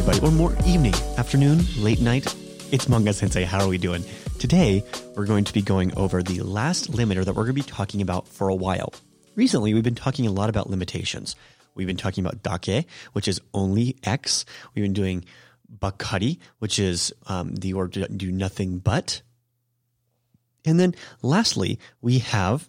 Everybody, or more evening, afternoon, late night. It's Manga Sensei. How are we doing? Today, we're going to be going over the last limiter that we're going to be talking about for a while. Recently, we've been talking a lot about limitations. We've been talking about dake, which is only X. We've been doing bakari, which is um, the word to do nothing but. And then lastly, we have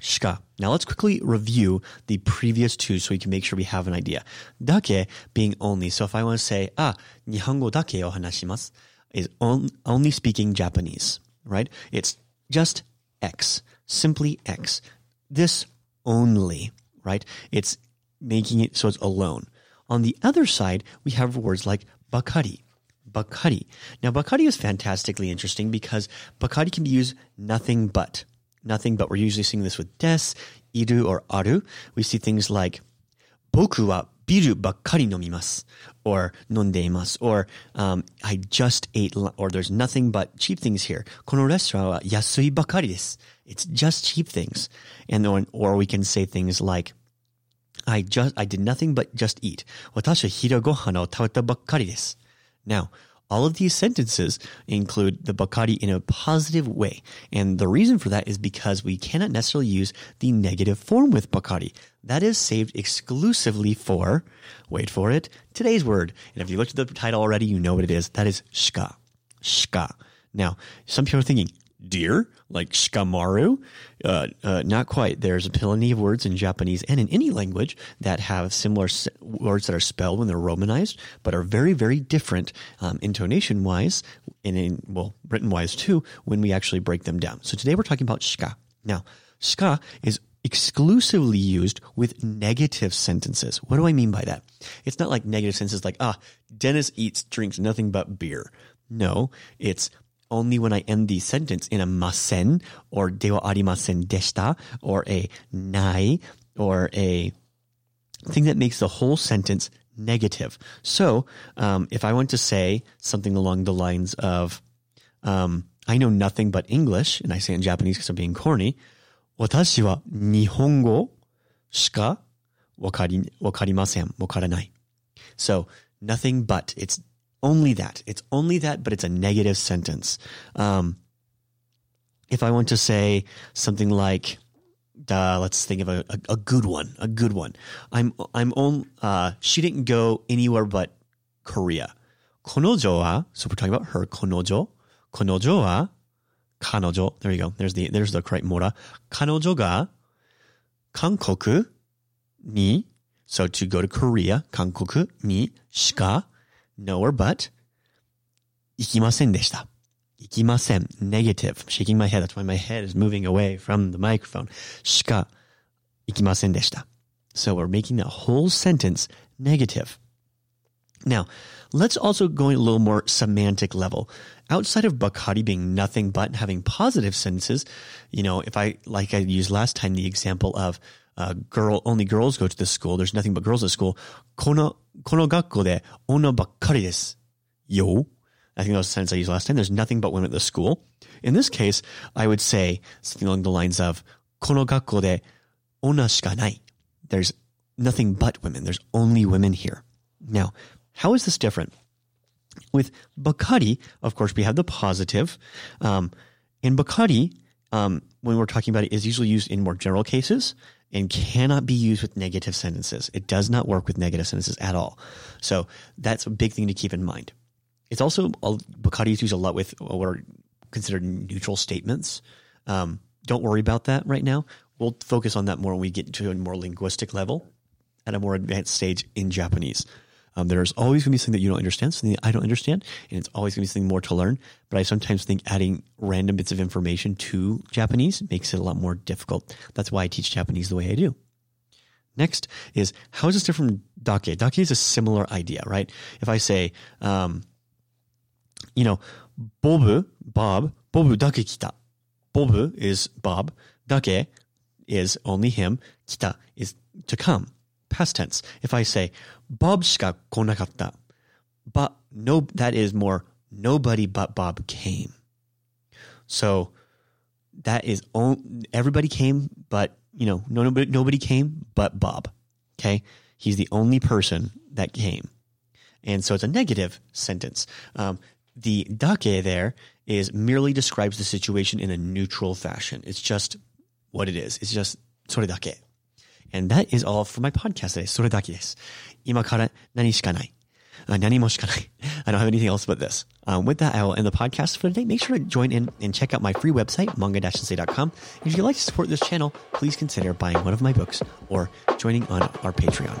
shika. Now let's quickly review the previous two so we can make sure we have an idea. Dake being only. So if I want to say, ah, nihongo dake o hanashimasu is on, only speaking Japanese, right? It's just X, simply X. This only, right? It's making it so it's alone. On the other side, we have words like bakari. Bakari. Now, bakari is fantastically interesting because bakari can be used nothing but nothing, but we're usually seeing this with des, iru, or aru. We see things like boku wa biru bakkari nomimasu, or nondeimasu, or um, I just ate, or there's nothing but cheap things here. Kono restaurant wa yasui bakkari desu. It's just cheap things. And or, or we can say things like, I just I did nothing but just eat. Watashi hira gohan o tawata bakkari desu. Now, all of these sentences include the bakari in a positive way. And the reason for that is because we cannot necessarily use the negative form with bakari. That is saved exclusively for, wait for it, today's word. And if you looked at the title already, you know what it is. That is shika. Shika. Now, some people are thinking, deer, like shikamaru. Uh, uh, not quite. There's a plenty of words in Japanese and in any language that have similar s- words that are spelled when they're romanized, but are very, very different um, intonation wise and in, well, written wise too, when we actually break them down. So today we're talking about shika. Now, shika is exclusively used with negative sentences. What do I mean by that? It's not like negative sentences like, ah, Dennis eats, drinks nothing but beer. No, it's only when I end the sentence in a masen or dewa arimasen deshita or a nai or a thing that makes the whole sentence negative. So, um, if I want to say something along the lines of, um, I know nothing but English, and I say it in Japanese because I'm being corny, 私は日本語しかわかり、わかりません。わからない。So, nothing but. It's only that. It's only that, but it's a negative sentence. Um, if I want to say something like, uh, let's think of a, a, a, good one, a good one. I'm I'm on. Uh, she didn't go anywhere but Korea. Konojo wa. So we're talking about her. Konojo. Konojo wa. Kanojo. There you go. There's the there's the correct mora. Kanojo ga. Kankoku ni. So to go to Korea. Kankoku ni shika nowhere but 行きませんでした。行きません。negative. Shaking my head. That's why my head is moving away from the microphone. しか行きませんでした。So we're making that whole sentence negative. Now, let's also go a little more semantic level. Outside of Bakari being nothing but having positive sentences, you know, if I, like I used last time, the example of uh, girl, only girls go to the school, there's nothing but girls at school. この、この学校で女ばっかりです。よ. I think that was the sentence I used last time. There's nothing but women at the school. In this case, I would say something along the lines of この学校で女しかない. There's nothing but women. There's only women here. Now, how is this different? With Bakari, of course, we have the positive. Um, and Bakari, um, when we're talking about it, is usually used in more general cases and cannot be used with negative sentences. It does not work with negative sentences at all. So that's a big thing to keep in mind. It's also, Bakari is used a lot with what are considered neutral statements. Um, don't worry about that right now. we'll focus on that more when we get to a more linguistic level at a more advanced stage in Japanese. Um, there's always going to be something that you don't understand, something that I don't understand, and it's always going to be something more to learn. But I sometimes think adding random bits of information to Japanese makes it a lot more difficult. That's why I teach Japanese the way I do. Next is how is this different from dake? Dake is a similar idea, right? If I say, um, you know, Bob, Bob, Bob dake kita. Bob is Bob. Dake is only him. Kita is to come Past tense. If I say, Bob しか来なかった. But no, that is more nobody but Bob came. So that is on, everybody came, but you know, no, nobody, nobody came but Bob. Okay. He's the only person that came. And so it's a negative sentence. Um, the dake there is merely describes the situation in a neutral fashion. It's just what it is. It's just それだけ. And that is all for my podcast today. それだけです。今から何しかない。Uh, 何もしかない. I don't have anything else but this. Um, with that, I will end the podcast for today. Make sure to join in and check out my free website, manga-sensei.com. If you'd like to support this channel, please consider buying one of my books or joining on our Patreon.